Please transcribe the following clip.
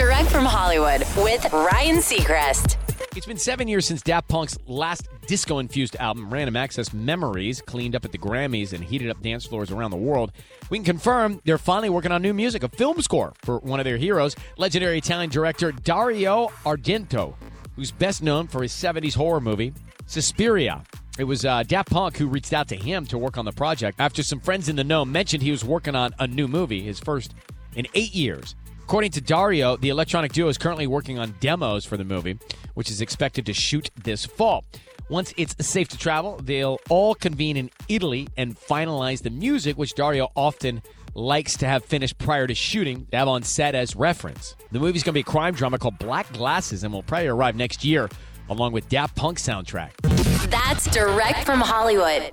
Direct from Hollywood with Ryan Seacrest. It's been seven years since Daft Punk's last disco infused album, Random Access Memories, cleaned up at the Grammys and heated up dance floors around the world. We can confirm they're finally working on new music, a film score for one of their heroes, legendary Italian director Dario Argento, who's best known for his 70s horror movie, Suspiria. It was uh, Daft Punk who reached out to him to work on the project after some friends in the know mentioned he was working on a new movie, his first in eight years. According to Dario, the electronic duo is currently working on demos for the movie, which is expected to shoot this fall. Once it's safe to travel, they'll all convene in Italy and finalize the music, which Dario often likes to have finished prior to shooting to have on set as reference. The movie's going to be a crime drama called Black Glasses and will probably arrive next year along with Daft Punk soundtrack. That's direct from Hollywood.